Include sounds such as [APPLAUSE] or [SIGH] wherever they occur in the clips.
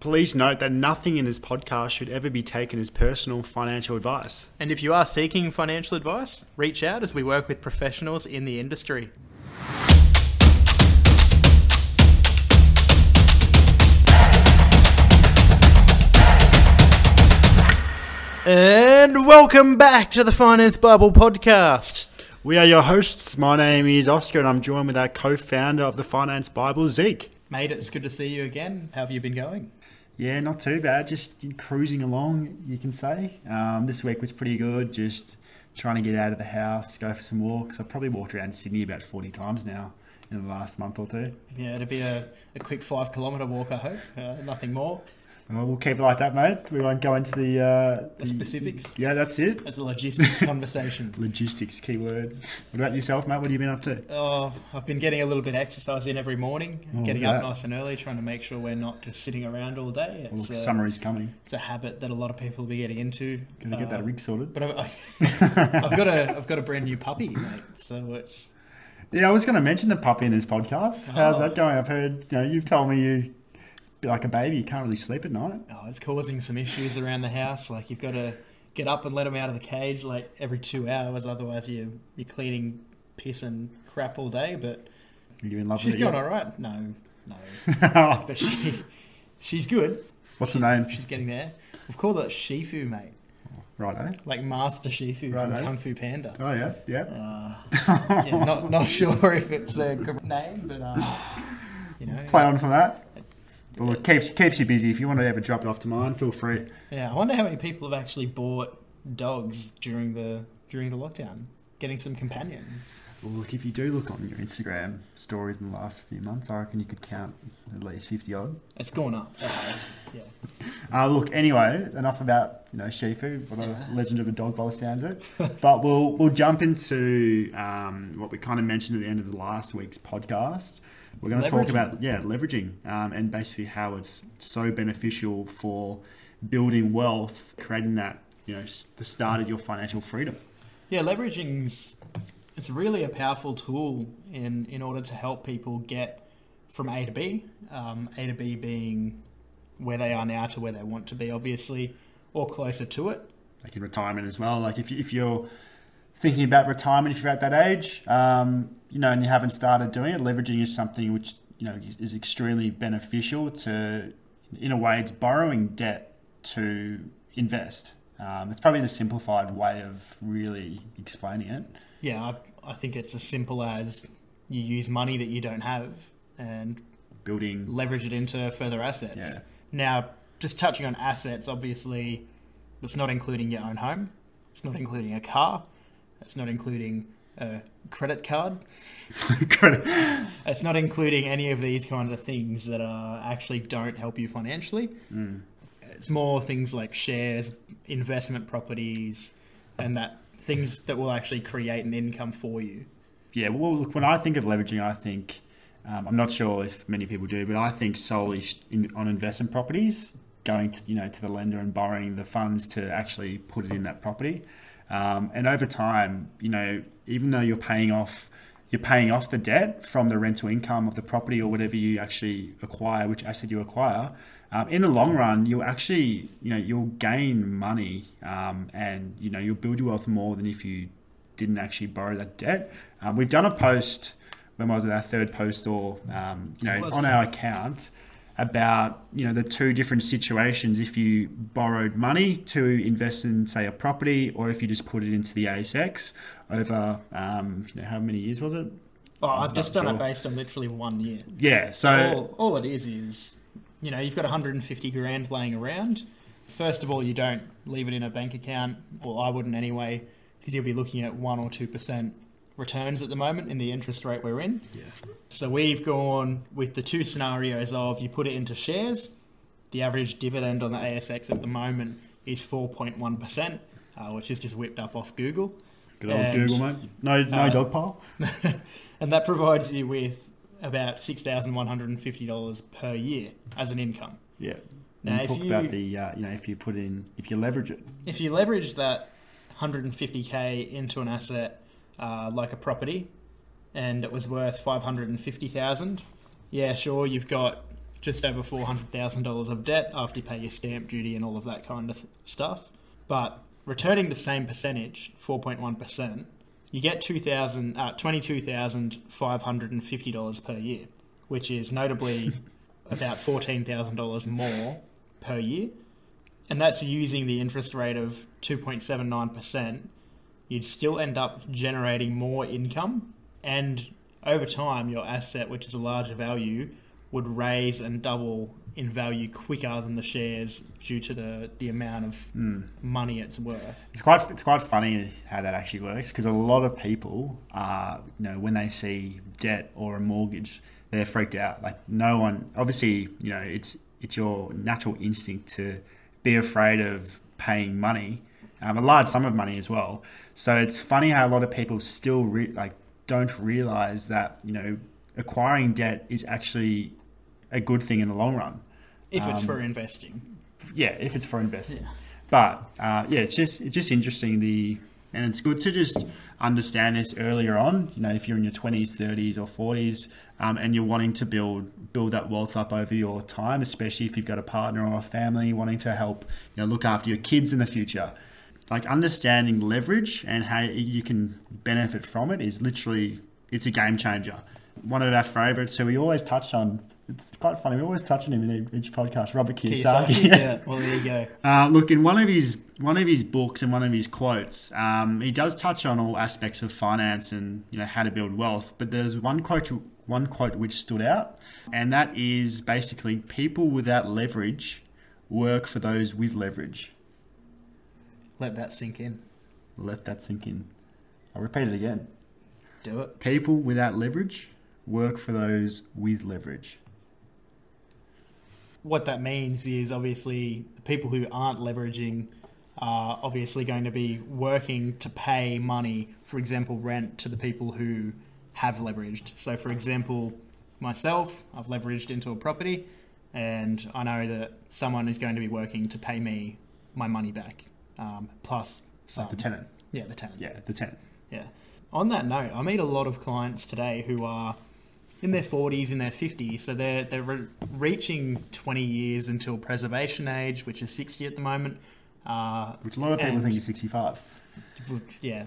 Please note that nothing in this podcast should ever be taken as personal financial advice. And if you are seeking financial advice, reach out as we work with professionals in the industry. And welcome back to the Finance Bible podcast. We are your hosts. My name is Oscar, and I'm joined with our co founder of the Finance Bible, Zeke. Mate, it's good to see you again. How have you been going? Yeah, not too bad. Just cruising along, you can say. Um, this week was pretty good. Just trying to get out of the house, go for some walks. I've probably walked around Sydney about 40 times now in the last month or two. Yeah, it'll be a, a quick five kilometre walk, I hope. Uh, nothing more. Well, we'll keep it like that, mate. We won't go into the, uh, The specifics. Yeah, that's it. It's a logistics conversation. [LAUGHS] Logistics, keyword. What about yourself, mate? What have you been up to? Oh, I've been getting a little bit of exercise in every morning, Oh, getting yeah. up nice and early, trying to make sure we're not just sitting around all day. Well, It's, uh, summer is coming. it's a habit that a lot of people will be getting into. Gonna get that Uh, rig sorted. But I, [LAUGHS] I've got a I've got a brand new puppy, mate. So it's Yeah, I was going to mention the puppy in this podcast. How's Oh. that going? I've heard, you know, you've told me you, like a baby, you can't really sleep at night. oh, it's causing some issues around the house. Like you've got to get up and let him out of the cage like every two hours, otherwise you you're cleaning piss and crap all day. But Are you in love she's going all right. No, no, [LAUGHS] but she she's good. What's the name? She's getting there. We've called it Shifu, mate. Righto. Like Master Shifu Righto. from Kung Fu Panda. Oh, yeah, yeah. Uh, [LAUGHS] yeah, not not sure [LAUGHS] if it's a good name, but um, you know, Play on from that. Well, it keeps, keeps you busy. If you want to ever drop it off to mine, feel free. yeah. I wonder how many people have actually bought dogs during the during the lockdown, getting some companions. Well, look, if you do look on your Instagram stories in the last few months, I reckon you could count at least 50 odd. It's gone up. Yeah. [LAUGHS] Uh, look, anyway, enough about you know Shifu, what a Yeah. legend of a dog by the sounds of it. [LAUGHS] but we'll we'll jump into um, what we kind of mentioned at the end of the last week's podcast. We're going to talk about yeah leveraging um, and basically how it's so beneficial for building wealth, creating that you know the start of your financial freedom. Yeah, leveraging's it's really a powerful tool in in order to help people get from A to B. Um, a to B being where they are now to where they want to be, obviously, or closer to it. like in retirement as well. Like if, you, if you're thinking about retirement, if you're at that age, um, you know, and you haven't started doing it, leveraging is something which you know is, is extremely beneficial. To in a way, it's borrowing debt to invest. Um, it's probably the simplified way of really explaining it. Yeah, I, I think it's as simple as you use money that you don't have and Building, leverage it into further assets. yeah, Now, just touching on assets, obviously, that's not including your own home. It's not including a car. It's not including a credit card. [LAUGHS] It's not including any of these kind of things that are actually don't help you financially. Mm. It's more things like shares, investment properties, and that things that will actually create an income for you. Yeah, well, look, when I think of leveraging, I think um, I'm not sure if many people do, but I think solely in, on investment properties, going to you know to the lender and borrowing the funds to actually put it in that property, um, and over time, you know, even though you're paying off. You're paying off the debt from the rental income of the property or whatever you actually acquire, which asset you acquire. Um, in the long run, you'll actually, you know, you'll gain money, um, and you know, you'll build your wealth more than if you didn't actually borrow that debt. Um, we've done a post, when was it, our third post, or um, you know, on our account about you know the two different situations if you borrowed money to invest in say a property or if you just put it into the ASX over um, you know how many years was it Oh, I've just done sure. it based on literally one year. yeah so all, all it is is, you know, you've got 150 grand laying around. First of all, you don't leave it in a bank account, or I wouldn't anyway, because you'll be looking at one or two percent returns at the moment in the interest rate we're in. yeah So we've gone with the two scenarios of you put it into shares. The average dividend on the ASX at the moment is 4.1%, uh, which is just whipped up off Google. good old And, Google mate no no uh, dog pile [LAUGHS] and that provides you with about $6,150 per year as an income. yeah Now, and if talk you- about the uh, you know if you put in if you leverage it If you leverage that 150k into an asset uh, like a property, and it was worth 550,000, yeah, sure, you've got just over four hundred thousand dollars of debt after you pay your stamp duty and all of that kind of stuff. But returning the same percentage, four point one percent, you get two thousand uh, twenty two thousand five hundred and fifty dollars per year, which is notably [LAUGHS] about fourteen thousand dollars more per year, and that's using the interest rate of two point seven nine percent. You'd still end up generating more income, and over time, your asset, which is a larger value, would raise and double in value quicker than the shares due to the, the amount of Mm. money it's worth. It's quite it's quite funny how that actually works because a lot of people are you know when they see debt or a mortgage they're freaked out like no one obviously you know it's it's your natural instinct to be afraid of paying money um, a large sum of money as well so it's funny how a lot of people still re- like don't realize that you know acquiring debt is actually a good thing in the long run If it's Um, for investing. yeah if it's for investing Yeah. but uh, yeah, it's just it's just interesting the and it's good to just understand this earlier on. You know, if you're in your twenties, thirties, or forties, um, and you're wanting to build build that wealth up over your time, especially if you've got a partner or a family wanting to help, you know, look after your kids in the future. Like understanding leverage and how you can benefit from it is literally it's a game changer. One of our favourites who we always touch on. It's quite funny. We always touch on him in each podcast. Robert Kiyosaki. Kiyosaki. yeah, [LAUGHS] well, there you go. Uh, look, in one of his one of his books and one of his quotes, um, he does touch on all aspects of finance and you know how to build wealth. But there's one quote one quote which stood out, and that is basically people without leverage work for those with leverage. Let that sink in. Let that sink in. I'll repeat it again. Do it. People without leverage work for those with leverage. What that means is obviously the people who aren't leveraging are obviously going to be working to pay money, for example, rent to the people who have leveraged. So, for example, myself, I've leveraged into a property, and I know that someone is going to be working to pay me my money back, um, plus some. Like the tenant. yeah, the tenant. Yeah, the tenant. Yeah. On that note, I meet a lot of clients today who are in their 40s, in their 50s, so they're they're re- reaching 20 years until preservation age, which is 60 at the moment. Uh, Which a lot of people think is 65. yeah,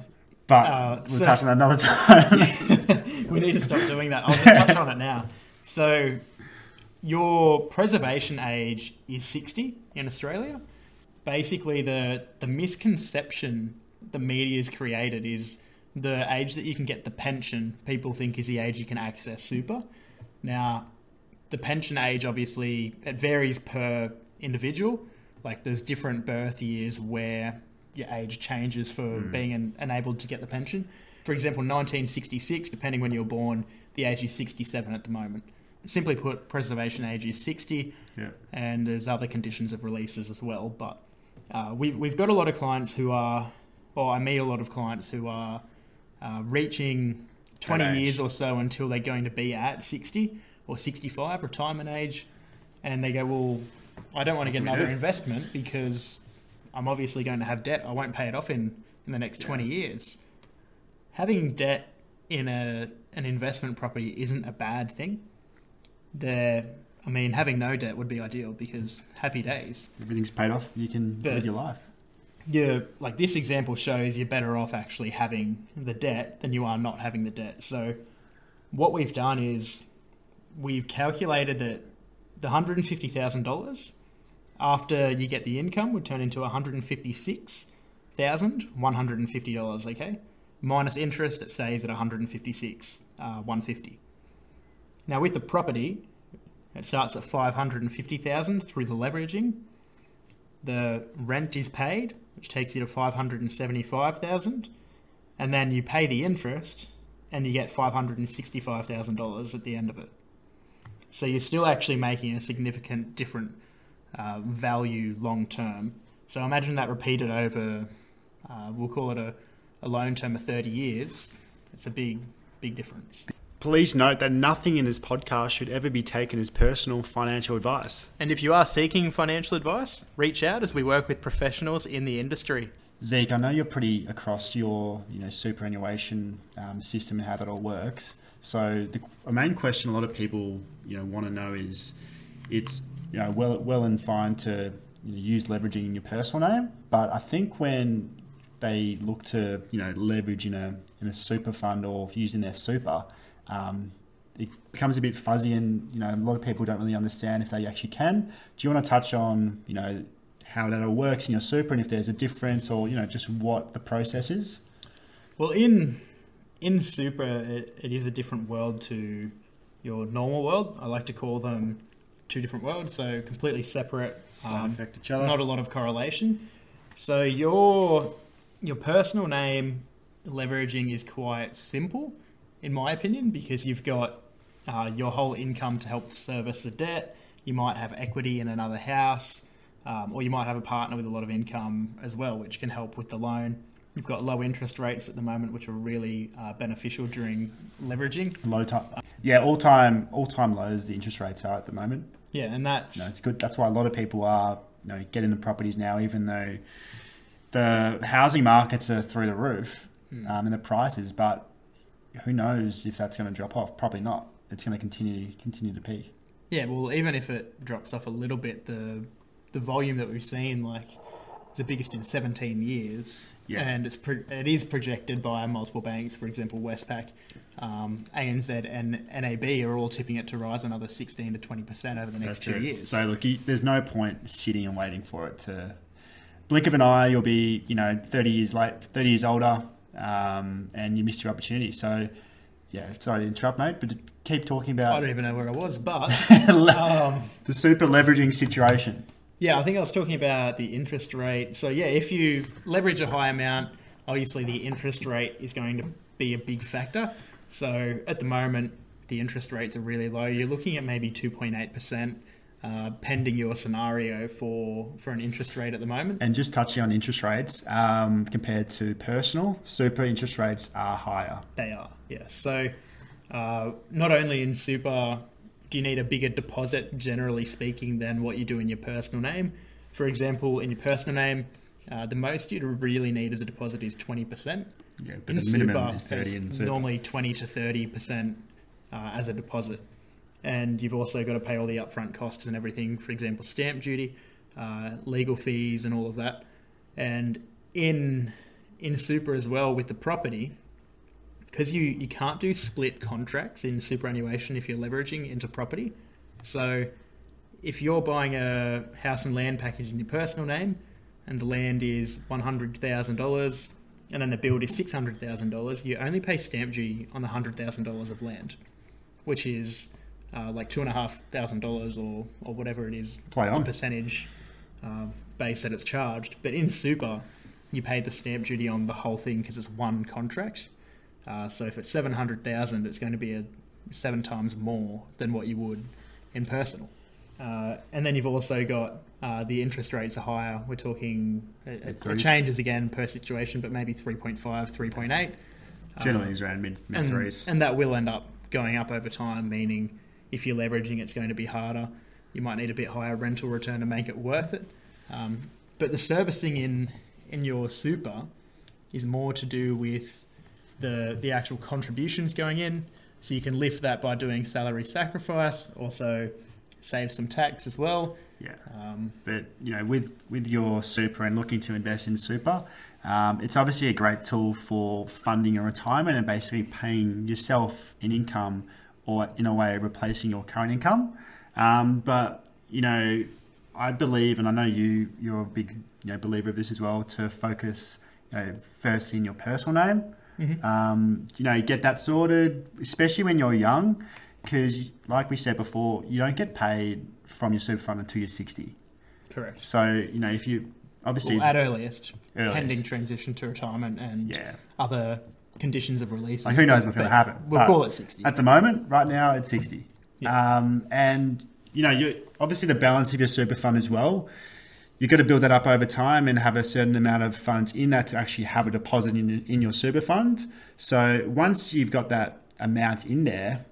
But Uh, we'll so- touch on that another [LAUGHS] time. we need to stop doing that. I'll just touch on it now. So, your preservation age is 60 in Australia. Basically, the, the misconception the media's created is the age that you can get the pension, people think is the age you can access super. Now, the pension age obviously it varies per individual. Like there's different birth years where your age changes for Mm. being en- enabled to get the pension. For example, 1966, depending when you were born, the age is 67 at the moment. Simply put, preservation age is 60, yeah. and there's other conditions of releases as well. But uh, we, we've got a lot of clients who are, or I meet a lot of clients who are uh, reaching 20 years or so until they're going to be at 60 or 65, retirement age, and they go, Well, I don't want to get another investment because I'm obviously going to have debt. I won't pay it off in, in the next Yeah. 20 years. Having debt in a an investment property isn't a bad thing. There, I mean, having no debt would be ideal because happy days. Everything's paid off. You can But- live your life. You're like this example shows you're better off actually having the debt than you are not having the debt. So, what we've done is we've calculated that the hundred and fifty thousand dollars after you get the income would turn into one hundred and fifty six thousand one hundred and fifty dollars. Okay, minus interest, it stays at one hundred and fifty six uh, one fifty. Now with the property, it starts at five hundred and fifty thousand through the leveraging. The rent is paid, which takes you to five hundred and then you pay the interest, and you get five hundred and sixty-five thousand dollars at the end of it. So you're still actually making a significant different uh, value long term. So imagine that repeated over, uh, we'll call it a, a loan term of thirty years. It's a big, big difference. Please note that nothing in this podcast should ever be taken as personal financial advice. And if you are seeking financial advice, reach out as we work with professionals in the industry. Zeke, I know you're pretty across your you know superannuation um, system and how that all works. So the a main question a lot of people you know want to know is it's you know well well and fine to you know, use leveraging in your personal name, but I think when they look to you know leverage in a in a super fund or using their super, um, it becomes a bit fuzzy, and you know a lot of people don't really understand if they actually can. Do you want to touch on you know how that all works in your super, and if there's a difference, or you know just what the process is? Well, in in super, it, it is a different world to your normal world. I like to call them two different worlds, so completely separate. Um, affect each other. not a lot of correlation. So your your personal name leveraging is quite simple, in my opinion, because you've got uh, your whole income to help service the debt. You might have equity in another house, um, or you might have a partner with a lot of income as well, which can help with the loan. You've got low interest rates at the moment, which are really uh, beneficial during leveraging. low time. Yeah, all time all time lows the interest rates are at the moment. Yeah, and that's No, it's good. That's why a lot of people are you know getting the properties now, even though the housing markets are through the roof Hmm. um, and the prices. But who knows if that's going to drop off? Probably not. It's going to continue continue to peak. Yeah, well, even if it drops off a little bit, the the volume that we've seen, like, is the biggest in 17 years, Yeah. and it's pro- it is projected by multiple banks. For example, Westpac, um, ANZ, and NAB are all tipping it to rise another 16 to 20 percent over the next two years. So look, you, there's no point sitting and waiting for it to blink of an eye. You'll be you know 30 years late, 30 years older, um, and you missed your opportunity. So yeah, sorry to interrupt, mate, but keep talking about. I don't even know where I was, but [LAUGHS] um, the super leveraging situation. Yeah, I think I was talking about the interest rate. So yeah, if you leverage a high amount, obviously the interest rate is going to be a big factor. So at the moment, the interest rates are really low. You're looking at maybe 2.8 percent, uh, pending your scenario for for an interest rate at the moment. And just touching on interest rates, um, compared to personal, super interest rates are higher. They are, yes. So uh, not only in super do you need a bigger deposit, generally speaking, than what you do in your personal name. For example, in your personal name, uh, the most you'd really need as a deposit is 20%. Yeah, but In the minimum super, is 30 in super. normally 20 to 30% uh, as a deposit. And you've also got to pay all the upfront costs and everything, for example, stamp duty, uh, legal fees, and all of that. And in in super as well with the property, because you, you can't do split contracts in superannuation if you're leveraging into property. So if you're buying a house and land package in your personal name and the land is $100,000 and then the build is $600,000, you only pay stamp duty on the $100,000 of land, which is uh, like $2,500 or, or whatever it is, the on. percentage um, base that it's charged. But in super, you pay the stamp duty on the whole thing because it's one contract. Uh, so if it's seven hundred thousand, it's going to be a seven times more than what you would in personal. Uh, and then you've also got uh, the interest rates are higher. We're talking it, it, it changes again per situation, but maybe 3.5, 3.8. Generally, is around mid mid and, threes. and that will end up going up over time, meaning if you're leveraging, it's going to be harder. You might need a bit higher rental return to make it worth it. Um, but the servicing in in your super is more to do with the the actual contributions going in. So you can lift that by doing salary sacrifice, also save some tax as well. Yeah. Um, But you know, with with your super and looking to invest in super, um, it's obviously a great tool for funding your retirement and basically paying yourself an income, or in a way replacing your current income. Um, but you know, I believe, and I know you you're a big you know believer of this as well, to focus you know first in your personal name. Um, you know, get that sorted, especially when you're young, because like we said before, you don't get paid from your super fund until you're 60. correct. So, you know, if you obviously Well, at earliest, earliest. pending transition to retirement and yeah. other conditions of release. Like, who knows what's gonna happen, We'll but- call it 60. At the moment, right now, it's 60. Yeah. Um, and, you know, you obviously the balance of your super fund as well. You've got to build that up over time and have a certain amount of funds in that to actually have a deposit in, in your super fund. So once you've got that amount in there,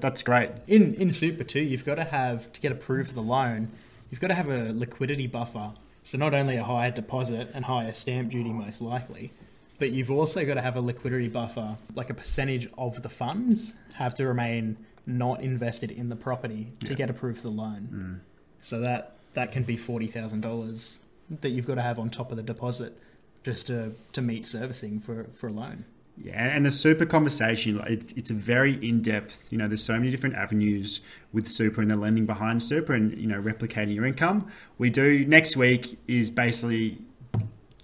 that's great. in in super too, you've got to have to get approved for the loan. You've got to have a liquidity buffer. So not only a higher deposit and higher stamp duty, most likely, but you've also got to have a liquidity buffer, like a percentage of the funds have to remain not invested in the property to Yeah. get approved for the loan. Mm. So that that can be forty thousand dollars that you've got to have on top of the deposit just to, to meet servicing for, for a loan. Yeah, and the super conversation, it's it's a very in depth. You know, there's so many different avenues with super and the lending behind super, and you know, replicating your income. We do next week is basically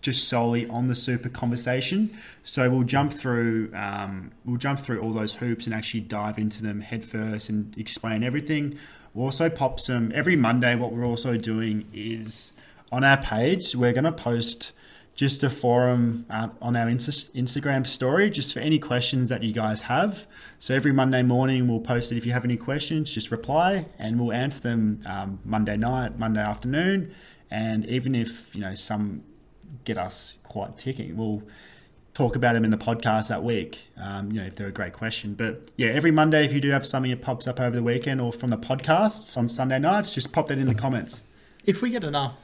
just solely on the super conversation. So we'll jump through um, we'll jump through all those hoops and actually dive into them head first and explain everything. We'll also pop some every Monday. What we're also doing is on our page, we're going to post just a forum uh, on our Insta- Instagram story, just for any questions that you guys have. So every Monday morning, we'll post it. If you have any questions, just reply, and we'll answer them um, Monday night, Monday afternoon, and even if you know some get us quite ticking, we'll talk about them in the podcast that week. Um, you know, if they're a great question. But yeah, every Monday, if you do have something that pops up over the weekend or from the podcasts on Sunday nights, just pop that in the comments. If we get enough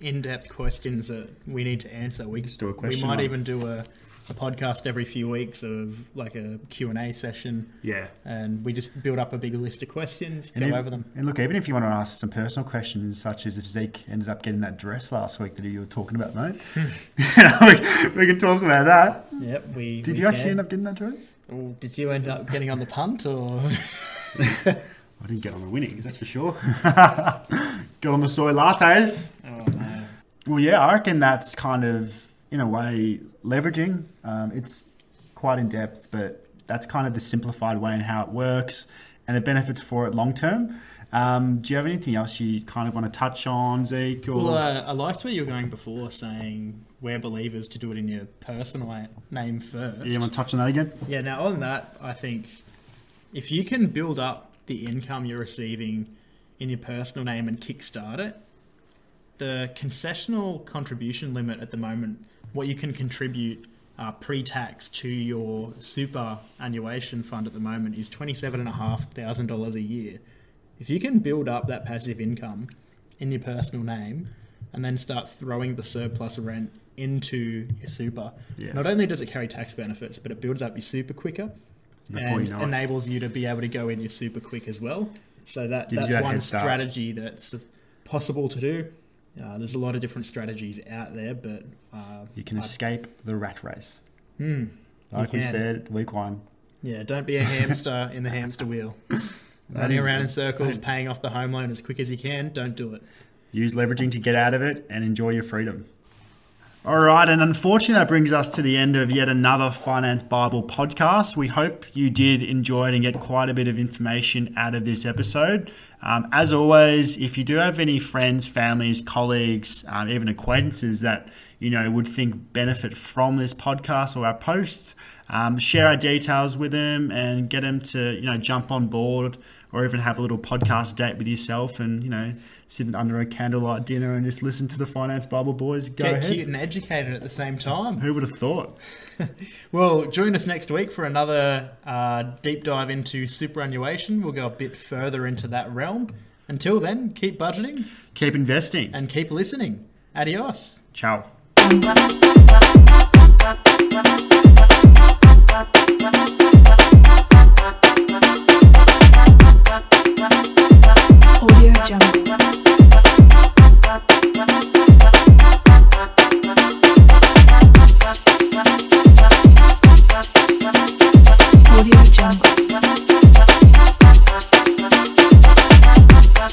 in-depth questions that we need to answer, we Just do a question. we might even do a, a podcast every few weeks of like a Q&A session Yeah. and we just build up a big list of questions, And go ev- over them. And look, even if you want to ask some personal questions, such as if Zeke ended up getting that dress last week that you were talking about, mate, [LAUGHS] [LAUGHS] we, we can talk about that. Yep, we Did we you actually end up getting that dress? Oh, Did you end up getting on the punt or? [LAUGHS] I didn't get on the winnings, that's for sure. Got on the soy lattes. Oh no. Well, yeah, I reckon that's kind of, in a way, leveraging. Um, it's quite in depth, but that's kind of the simplified way and how it works and the benefits for it long term. Um, do you have anything else you kind of want to touch on, Zeke? Or Well, uh, I liked where you were going before, saying we're believers to do it in your personal name first. you want to touch on that again? Yeah, now on that, I think if you can build up the income you're receiving in your personal name and kickstart it, the concessional contribution limit at the moment, what you can contribute uh, pre-tax to your superannuation fund at the moment is twenty-seven and a half thousand dollars a year. If you can build up that passive income in your personal name and then start throwing the surplus rent into your super, Yeah. not only does it carry tax benefits, but it builds up your super quicker Before and you know it. enables you to be able to go in your super quick as well. So that Gives that's that one strategy that's possible to do. Uh, there's a lot of different strategies out there, but uh, You can I- escape the rat race. hmm, Like we said, week one. yeah, don't be a hamster in the hamster wheel. [LAUGHS] Running around in circles, paying off the home loan as quick as you can. Don't do it. Use leveraging to get out of it and enjoy your freedom. All right, and unfortunately, that brings us to the end of yet another Finance Bible podcast. We hope you did enjoy it and get quite a bit of information out of this episode. Um, as always, if you do have any friends, families, colleagues, um, even acquaintances that you know would think benefit from this podcast or our posts, um, share our details with them and get them to you know jump on board or even have a little podcast date with yourself and you know sit under a candlelight dinner and just listen to the Finance Bible boys go Get ahead. cute and educated at the same time. Who would have thought? [LAUGHS] Well, join us next week for another uh, deep dive into superannuation. We'll go a bit further into that realm. Until then, keep budgeting Keep investing. and keep listening. Adios. Ciao. Thank